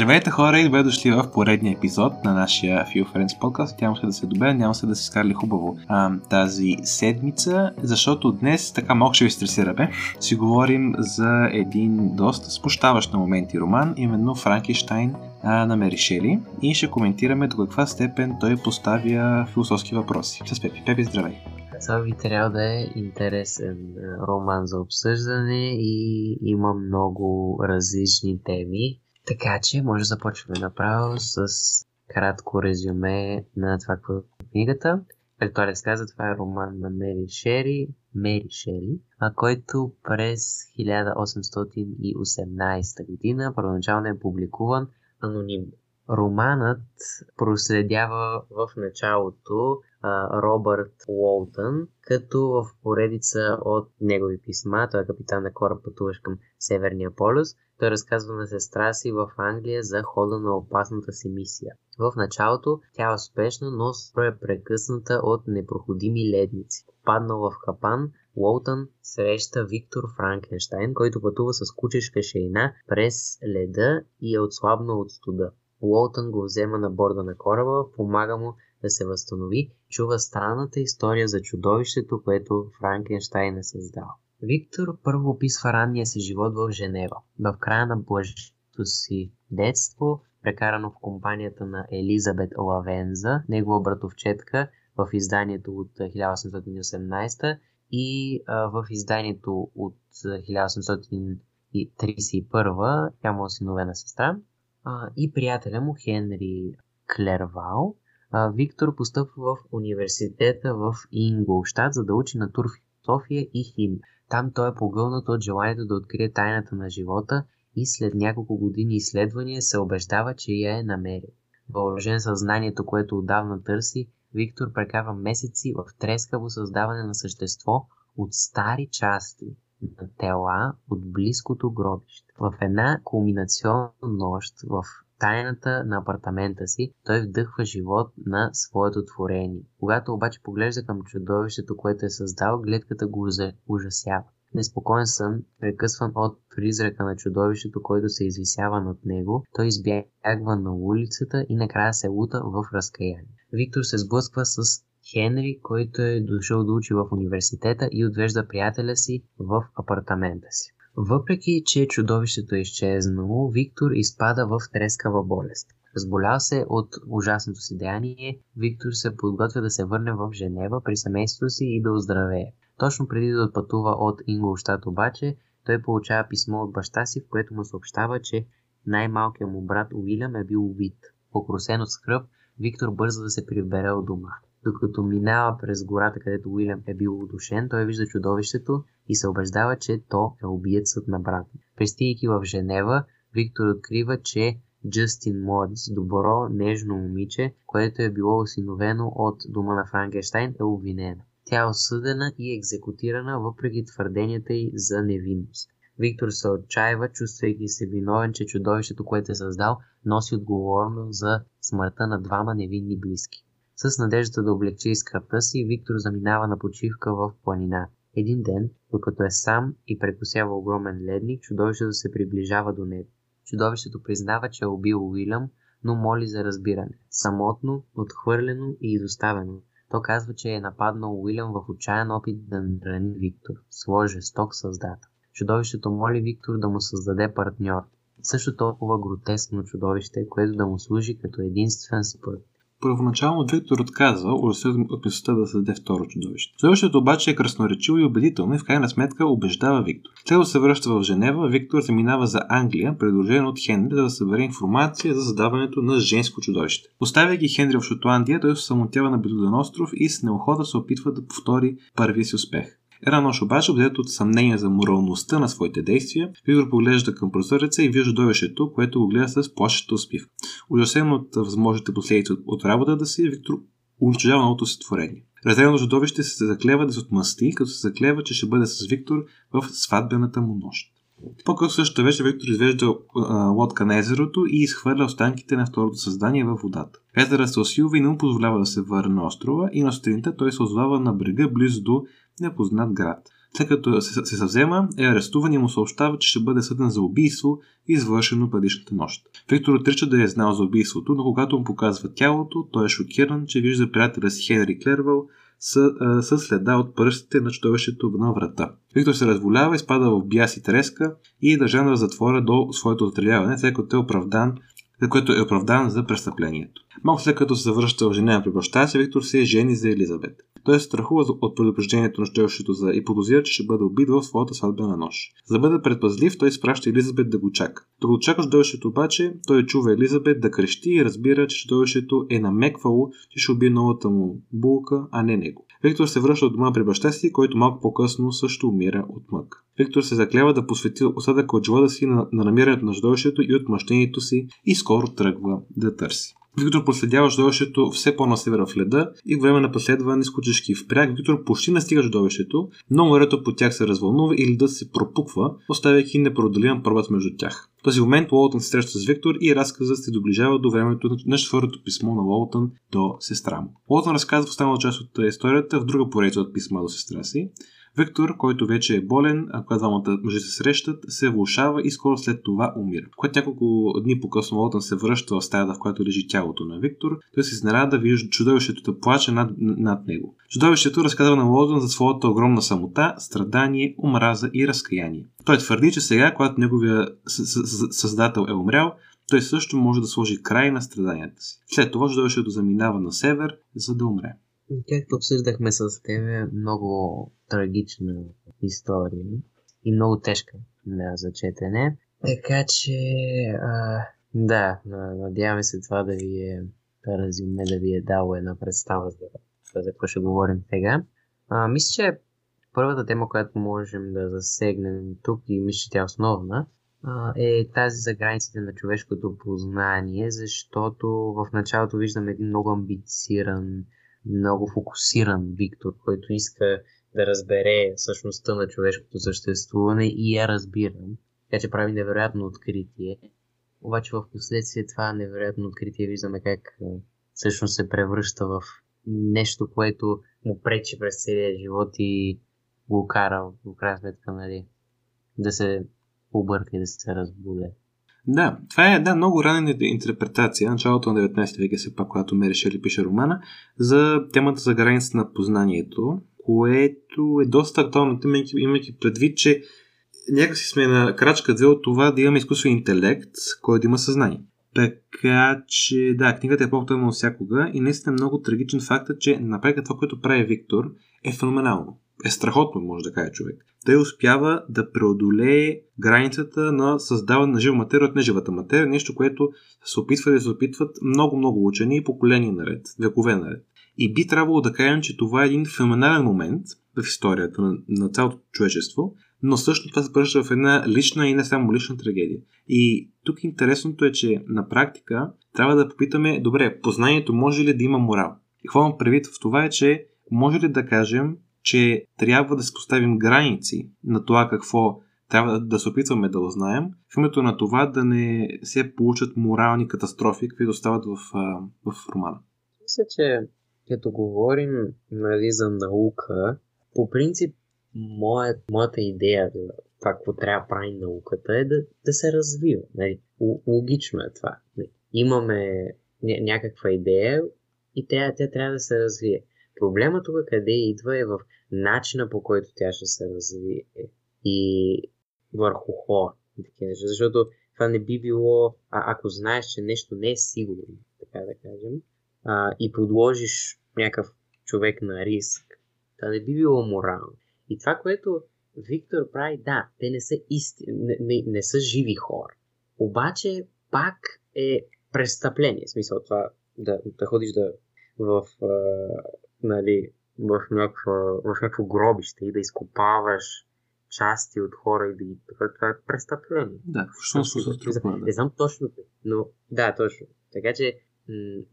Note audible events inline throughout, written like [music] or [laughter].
Здравейте хора и добре дошли в поредния епизод на нашия Few Friends подкаст. Няма се да се добре, няма се да се скарали хубаво а, тази седмица, защото днес така малко ще ви стресираме. Си говорим за един доста спощаващ на моменти роман, именно Франкенштайн на Мери Шели и ще коментираме до каква степен той поставя философски въпроси. С Пепи. Пепи, здравей! Това би трябва да е интересен роман за обсъждане и има много различни теми. Така че може да започваме направо с кратко резюме на това, какво е книгата. Както той разказа, това е роман на Мери Шери, Мери Шели, а който през 1818 година първоначално е публикуван анонимно. Романът проследява в началото а, Робърт Уолтън, като в поредица от негови писма, той е капитан на кораб пътуващ към Северния полюс, той разказва на сестра си в Англия за хода на опасната си мисия. В началото тя е успешна, но е прекъсната от непроходими ледници. Паднал в капан, Уолтън среща Виктор Франкенштайн, който пътува с кучешка шейна през леда и е отслабнал от студа. Уолтън го взема на борда на кораба, помага му да се възстанови, чува странната история за чудовището, което Франкенштайн е създал. Виктор първо описва ранния си живот в Женева. В края на блажето си детство, прекарано в компанията на Елизабет Лавенза, негова братовчетка в изданието от 1818 и в изданието от 1831 тя му е осиновена сестра и приятеля му Хенри Клервал. Виктор постъпва в университета в Инголштад, за да учи натурфилософия и химия. Там той е погълнат от желанието да открие тайната на живота и след няколко години изследвания се убеждава, че я е намерил. Въоръжен съзнанието, което отдавна търси, Виктор прекарва месеци в трескаво създаване на същество от стари части на тела от близкото гробище. В една кулминационна нощ в тайната на апартамента си, той вдъхва живот на своето творение. Когато обаче поглежда към чудовището, което е създал, гледката го ужасява. Неспокоен сън, прекъсван от призрака на чудовището, който се извисява над него, той избягва на улицата и накрая се лута в разкаяние. Виктор се сблъсква с Хенри, който е дошъл да учи в университета и отвежда приятеля си в апартамента си. Въпреки, че чудовището е изчезнало, Виктор изпада в трескава болест. Разболял се от ужасното си деяние, Виктор се подготвя да се върне в Женева при семейството си и да оздравее. Точно преди да отпътува от Инголштат обаче, той получава писмо от баща си, в което му съобщава, че най-малкият му брат Уилям е бил убит. Покрусен от скръп, Виктор бърза да се прибере от дома. Докато минава през гората, където Уилям е бил удушен, той вижда чудовището и се убеждава, че то е убиецът на брата. Пристигайки в Женева, Виктор открива, че Джастин Морис, добро, нежно момиче, което е било осиновено от дома на Франкенштайн, е обвинена. Тя е осъдена и екзекутирана въпреки твърденията й за невинност. Виктор се отчаива, чувствайки се виновен, че чудовището, което е създал, носи отговорност за смъртта на двама невинни близки. С надеждата да облегчи скръпта си, Виктор заминава на почивка в планина. Един ден, докато е сам и прекусява огромен ледник, чудовището се приближава до него. Чудовището признава, че е убил Уилям, но моли за разбиране. Самотно, отхвърлено и изоставено. То казва, че е нападнал Уилям в отчаян опит да нрани Виктор, своя жесток създател. Чудовището моли Виктор да му създаде партньор. Също толкова гротескно чудовище, което да му служи като единствен спът. Първоначално Виктор отказва, удостоен от мисълта да създаде второ чудовище. Чудовището обаче е красноречиво и убедително и в крайна сметка убеждава Виктор. Да се връща в Женева, Виктор заминава за Англия, предложен от Хенри да събере информация за създаването на женско чудовище. Оставяйки Хенри в Шотландия, той се самотява на безлюден остров и с неохота се опитва да повтори първия си успех. Една нощ обаче, обдет от съмнение за моралността на своите действия, Виктор поглежда към прозореца и вижда довешето, което го гледа с плашеща успив. Ужасен от възможните последици от, от работата си, Виктор унищожава новото си творение. Разделено чудовище се заклева да се отмъсти, като се заклева, че ще бъде с Виктор в сватбената му нощ. По-късно също вече Виктор извежда лодка на езерото и изхвърля останките на второто създание във водата. Езера се усилва и не му позволява да се върне на острова и на сутринта той се озовава на брега близо до непознат град. След като се, се съвзема, е арестуван и му съобщава, че ще бъде съден за убийство, извършено предишната нощ. Виктор отрича да е знал за убийството, но когато му показва тялото, той е шокиран, че вижда приятеля си Хенри Клервал с, а, с следа от пръстите на чудовището на врата. Виктор се разволява, изпада в бяс и треска и е държан в затвора до своето отреляване, след като е оправдан за което е оправдан за престъплението. Малко след като се завръща в Женева при баща си, Виктор се е жени за Елизабет. Той се страхува от предупреждението на щелщето за и подозира, че ще бъде убит в своята сватбена нощ. За да бъде предпазлив, той изпраща Елизабет да го чака. Докато чака чудовището обаче, той чува Елизабет да крещи и разбира, че чудовището е намеквало, че ще убие новата му булка, а не него. Виктор се връща от дома при баща си, който малко по-късно също умира от мък. Виктор се заклева да посвети осадъка от живота си на, на намирането на чудовището и отмъщението си и скоро тръгва да търси. Виктор проследява чудовището все по-на севера в леда и време на последване с кучешки впряг Виктор почти настига чудовището, но морето по тях се развълнува и ледът се пропуква, оставяйки непреодолим пробът между тях. В този момент Уолтън се среща с Виктор и разказът се доближава до времето на четвъртото писмо на Уолтън до сестра му. Уолтън разказва останала част от историята в друга поредица от писма до сестра си. Виктор, който вече е болен, а когато двамата мъже се срещат, се влушава и скоро след това умира. Когато няколко дни по-късно Лотън се връща в стаята, в която лежи тялото на Виктор, той се изненада да вижда чудовището да плаче над, над него. Чудовището разказва на Лотън за своята огромна самота, страдание, омраза и разкаяние. Той твърди, че сега, когато неговия създател е умрял, той също може да сложи край на страданията си. След това чудовището заминава на север, за да умре. Както обсъждахме с теб, много трагична история и много тежка да, за четене. Така че, а, да, надяваме се това да ви е резюме, да ви е дало една представа за, за какво ще говорим сега. А, мисля, че първата тема, която можем да засегнем тук и мисля, че тя е основна, е тази за границите на човешкото познание, защото в началото виждаме един много амбициран, много фокусиран Виктор, който иска да разбере същността на човешкото съществуване и я разбирам. Така че прави невероятно откритие. Обаче в последствие това невероятно откритие виждаме как всъщност се превръща в нещо, което му пречи през целия живот и го кара в крайна сметка нали, да се обърка и да се разбуде. Да, това е една много ранена интерпретация, началото на 19 век все пак, когато Мери Шели пише романа, за темата за границата на познанието, което е доста актуално, имайки предвид, че някакси сме на крачка две от това да имаме изкуствен интелект, който да има съзнание. Така че, да, книгата е по-актуална всякога и наистина е много трагичен факт, че на това, което прави Виктор, е феноменално е страхотно, може да каже човек. Той успява да преодолее границата на създаване на жива материя от неживата материя, нещо, което се опитва да се опитват много-много учени и поколения наред, векове наред. И би трябвало да кажем, че това е един феноменален момент в историята на, на цялото човечество, но също това се превръща в една лична и не само лична трагедия. И тук интересното е, че на практика трябва да попитаме, добре, познанието може ли да има морал? И какво предвид в това е, че може ли да кажем, че трябва да се поставим граници на това какво трябва да се опитваме да узнаем, в името на това да не се получат морални катастрофи, които стават в, в романа. Мисля, че като говорим нали, за наука, по принцип моят, моята идея за това, какво трябва да прави науката е да, да се развива. Нали. Логично е това. Имаме някаква идея и тя, тя трябва да се развие. Проблема тук къде идва е в начина по който тя ще се развие и върху хора. Защото това не би било, а, ако знаеш, че нещо не е сигурно, така да кажем, а, и подложиш някакъв човек на риск, това не би било морално. И това, което Виктор прави, да, те не са исти, не, не, не са живи хора. Обаче пак е престъпление. В смисъл това да, да ходиш да в нали, в някакво, в някакво гробище и да изкопаваш части от хора и да ги... Това е престъпление. Да, всъщност се струва. Не знам точно, но да, точно. Така че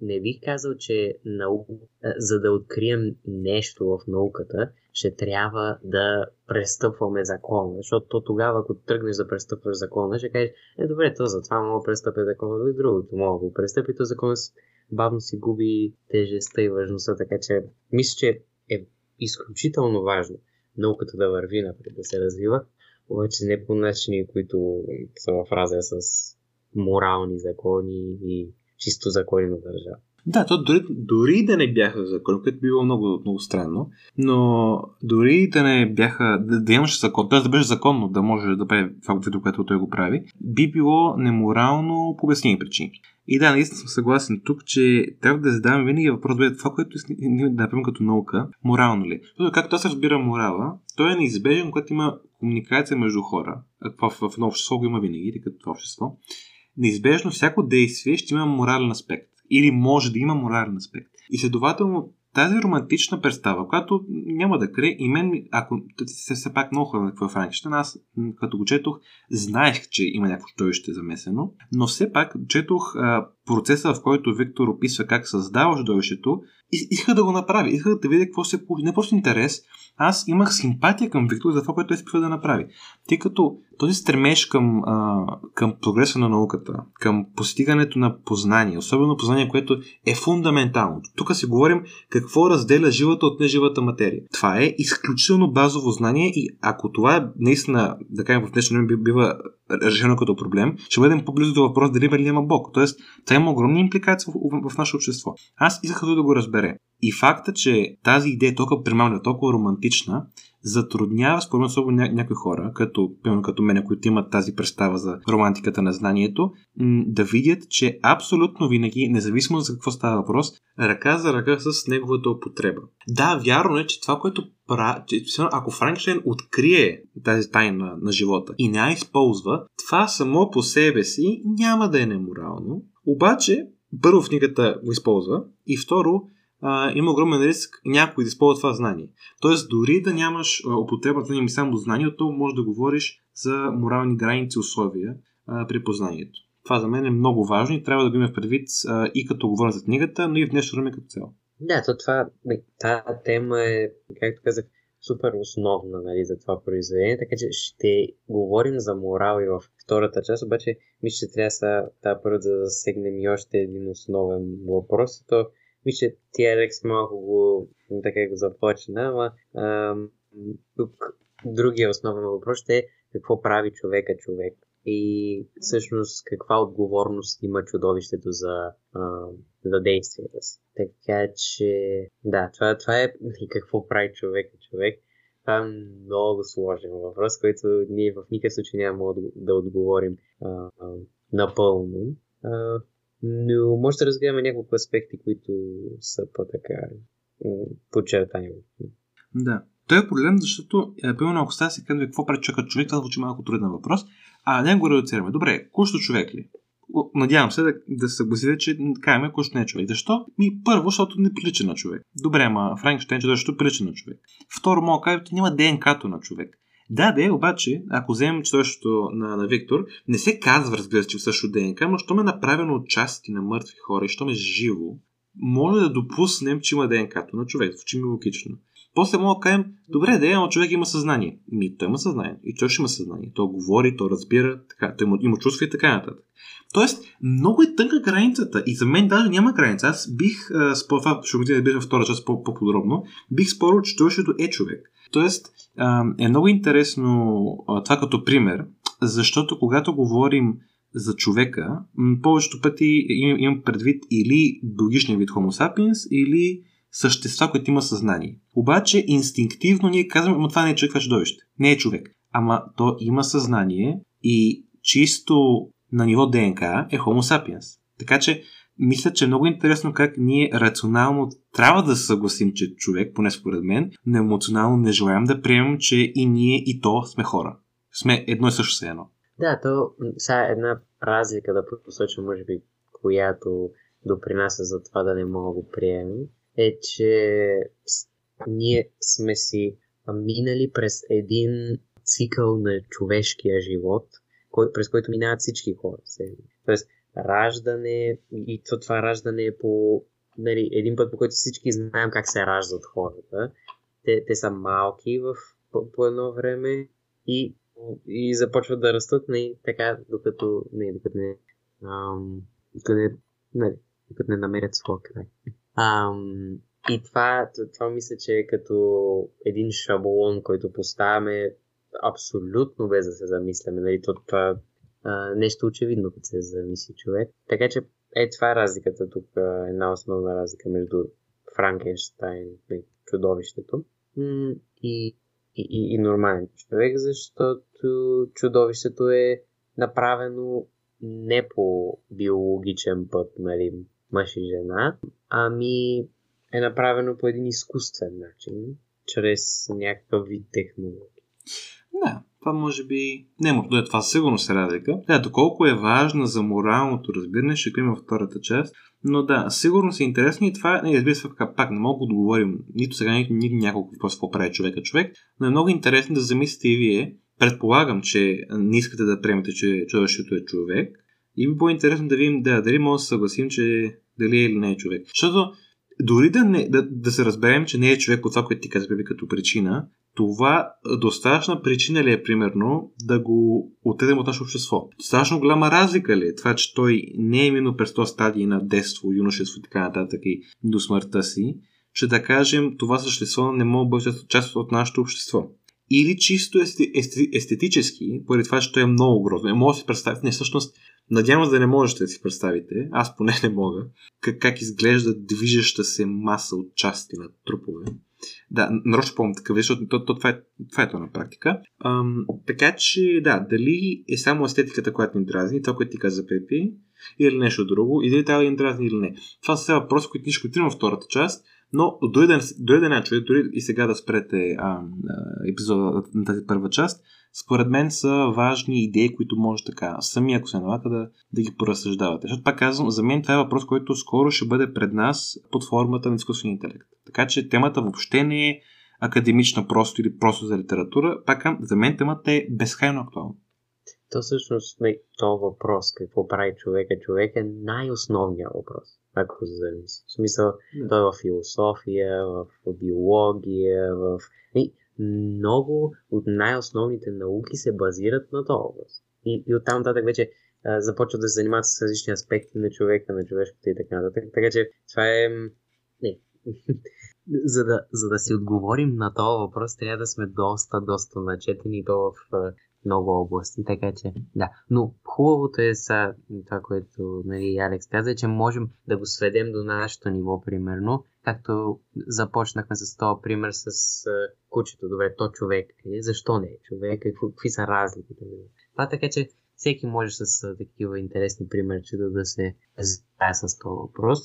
не бих казал, че наука, за да открием нещо в науката, ще трябва да престъпваме закона. Защото то тогава, ако тръгнеш да престъпваш закона, ще кажеш, е добре, то затова мога да престъпя закона, и другото мога да го престъпи, то закона бавно си губи тежестта и важността. Така че мисля, че е изключително важно науката да върви напред, да се развива, обаче не по начини, които са в разрез с морални закони и чисто закони на държава. Да, то дори, дори да не бяха закон, което би било много, много странно, но дори да не бяха, да, да имаш закон, т.е. да беше законно да може да прави това, което той го прави, би било неморално по обяснени причини. И да, наистина съм съгласен тук, че трябва да задаваме винаги въпрос, бе, това, което ние да направим като наука, морално ли? Защото както аз разбира морала, той е неизбежен, когато има комуникация между хора. В, в, в едно общество го има винаги, тъй като общество. Неизбежно всяко действие ще има морален аспект или може да има морален аспект. И следователно, тази романтична представа, която няма да крие, и мен, ако се все пак много хора какво е Франкенщайн, аз като го четох, знаех, че има някакво чудовище замесено, но все пак четох а, процеса, в който Виктор описва как създава чудовището, и исках да го направи, исках да видя какво се получи. Не просто интерес, аз имах симпатия към Виктор за това, което той се да направи. Тъй като този стремеж към, а, към прогреса на науката, към постигането на познание, особено познание, което е фундаментално. Тук си говорим какво разделя живата от неживата материя. Това е изключително базово знание и ако това е наистина, да кажем в днешно време бива решено като проблем, ще бъдем по-близо до въпрос дали има или няма Бог. Тоест, това има огромни импликации в, в, в нашето общество. Аз исках да го разбере. И факта, че тази идея е толкова примамлива, толкова романтична, затруднява, според мен, особено ня- някои хора, като, примерно като мен, които имат тази представа за романтиката на знанието, м- да видят, че абсолютно винаги, независимо за какво става въпрос, ръка за ръка с неговата употреба. Да, вярно е, че това, което прави, ако Франкштейн открие тази тайна на живота и не я използва, това само по себе си няма да е неморално, обаче първо в книгата го използва и второ а, има огромен риск някой да използва това знание. Тоест, дори да нямаш употреба на само знание, то може да говориш за морални граници условия а, при познанието. Това за мен е много важно и трябва да го има в предвид а, и като говоря за книгата, но и в днешно време като цяло. Да, то това, тази тема е, както казах, супер основна нали, за това произведение, така че ще говорим за морал и във втората част, обаче мисля, че трябва да, да първо да засегнем и още един основен въпрос, и то мисля, ти Алекс малко го, така го започна, ама ам, тук другия основен въпрос е какво прави човека човек и всъщност каква отговорност има чудовището за, а, за действията си. Така че, да, това, това е и [laughs] какво прави човек човек. Това е много сложен въпрос, който ние в никакъв случай няма да отговорим а, а, напълно. А, но може да разгледаме няколко аспекти, които са по-така подчертани. Да. Той е проблем, защото, е, примерно, ако става се казва какво прави човек, това звучи малко труден въпрос, а не го редуцираме. Добре, кущо човек ли? Надявам се да, да се съгласите, че каме кущо не е човек. Защо? Ми, първо, защото не прилича на човек. Добре, ама Франкштейн, защото прилича на човек. Второ, мога да кажа, че няма ДНК-то на човек. Да, да, обаче, ако вземем същото на, на Виктор, не се казва, разбира се, че също ДНК, но щом е направено от части на мъртви хора и щом е живо, може да допуснем, че има ДНК-то на човек. Звучи ми логично. После мога да кажем, добре, да, но човек има съзнание. Ми, той има съзнание. И той ще има съзнание. Той говори, той разбира, така, той има, има чувства и така нататък. Тоест, много е тънка границата и за мен даже няма граница. Аз бих, според това ще го да втора част по-подробно, бих спорил, че той е човек. Тоест, е много интересно това като пример, защото когато говорим за човека, повечето пъти имам предвид или биологичния вид Homo sapiens, или същества, които има съзнание. Обаче инстинктивно ние казваме, но това не е човек, това е чудовище. Не е човек. Ама то има съзнание и чисто на ниво ДНК е Homo sapiens. Така че мисля, че е много интересно как ние рационално трябва да се съгласим, че човек, поне според мен, но емоционално не желаем да приемем, че и ние и то сме хора. Сме едно и също се едно. Да, то сега една разлика да посоча, може би, която допринася за това да не мога да го приемем, е, че ние сме си минали през един цикъл на човешкия живот, кой, през който минават всички хора. Тоест, раждане и то това раждане е по нали, един път, по който всички знаем как се раждат хората. Те, те са малки в, по, по едно време и, и започват да растат нали, така, докато не, докато не, ам, докато не, нали, докато не намерят своя край. Ам, и това, това мисля, че е като един шаблон, който поставяме абсолютно без да се замисляме. Нали? То, това а, нещо очевидно, като се замисли човек. Така че е това е разликата тук, една основна разлика между Франкенштайн и чудовището и, и, и, и нормален човек, защото чудовището е направено не по биологичен път, нали, мъж и жена, ами е направено по един изкуствен начин, чрез някакъв вид технология. Да, това може би... Не, но това сигурно се разлика. Да, доколко е важна за моралното разбиране, ще има втората част. Но да, сигурно се интересно и това, не, разбира се, пак не мога да отговорим нито сега, нито, нито няколко въпрос, какво прави човека човек, но е много интересно да замислите и вие. Предполагам, че не искате да приемете, че човешето е човек. И би било интересно да видим да, дали може да се съгласим, че дали е или не е човек. Защото дори да, не, да, да се разберем, че не е човек от това, което ти каза като причина, това достатъчна причина ли е, примерно, да го отедем от нашето общество? Достатъчно голяма разлика ли е това, че той не е минал през този стадий на детство, юношество и така нататък и до смъртта си, че да кажем това същество не може да бъде част от нашето общество? Или чисто естетически, поради това, че той е много грозно. Не може да си представите, не всъщност Надявам се да не можете да си представите, аз поне не мога, как, как изглежда движеща се маса от части на трупове. Да, нарочно помня такъв, защото то, то, това, е, това е то на практика. Ам, така че, да, дали е само естетиката, която ни дразни, това, което ти каза Пепи, или нещо друго, и дали трябва да ни дразни или не. Това са въпроси, които ни ще втората част, но дойде, дойде човек, дори и сега да спрете а, епизода на тази първа част, според мен са важни идеи, които може така, сами ако се налага да, да ги поразсъждавате. Защото пак казвам, за мен това е въпрос, който скоро ще бъде пред нас под формата на изкуствен интелект. Така че темата въобще не е академична просто или просто за литература. Пак за мен темата е безкрайно актуална. То всъщност не то въпрос, какво прави човека. Човек е най-основният въпрос, ако се замисли. В смисъл, yeah. той е в философия, в биология, в много от най-основните науки се базират на този образ. И, и оттам нататък вече започват да се занимават с различни аспекти на човека, на човешкото и така нататък. Така че това е... Не. [laughs] за, да, за да си отговорим на този въпрос, трябва да сме доста, доста начетени то в много области, така че да. Но хубавото е са това, което нали, Алекс каза, че можем да го сведем до нашето ниво, примерно, както започнахме с този пример с кучето. Добре, то човек е. Защо не е човек? Какви са разликите? Това така, че всеки може с такива интересни примерчета да, се знае с този въпрос.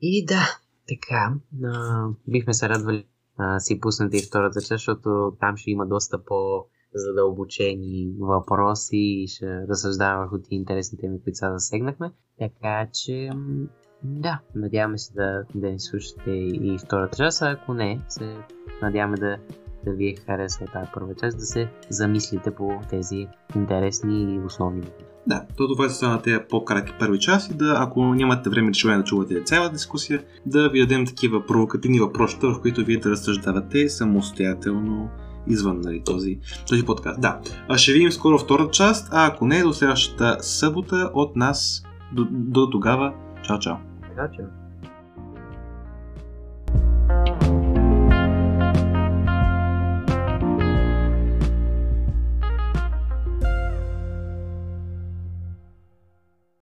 И да, така, uh, бихме се радвали uh, си пуснете и втората част, защото там ще има доста по задълбочени въпроси и ще разсъждавам върху тези интересни теми, които сега засегнахме. Така че да, надяваме се да, да ни слушате и втората част, а ако не, се надяваме да, да ви е харесва тази първа част, да се замислите по тези интересни и основни да, то това са на тези по-кратки първи части, да, ако нямате време да да чувате цяла дискусия, да ви дадем такива провокативни въпроси, в които вие да разсъждавате самостоятелно извън нали, този, този подкаст. Да, а ще видим скоро втората част, а ако не, до следващата събота от нас. До, до тогава, чао, чао. Чао, чао.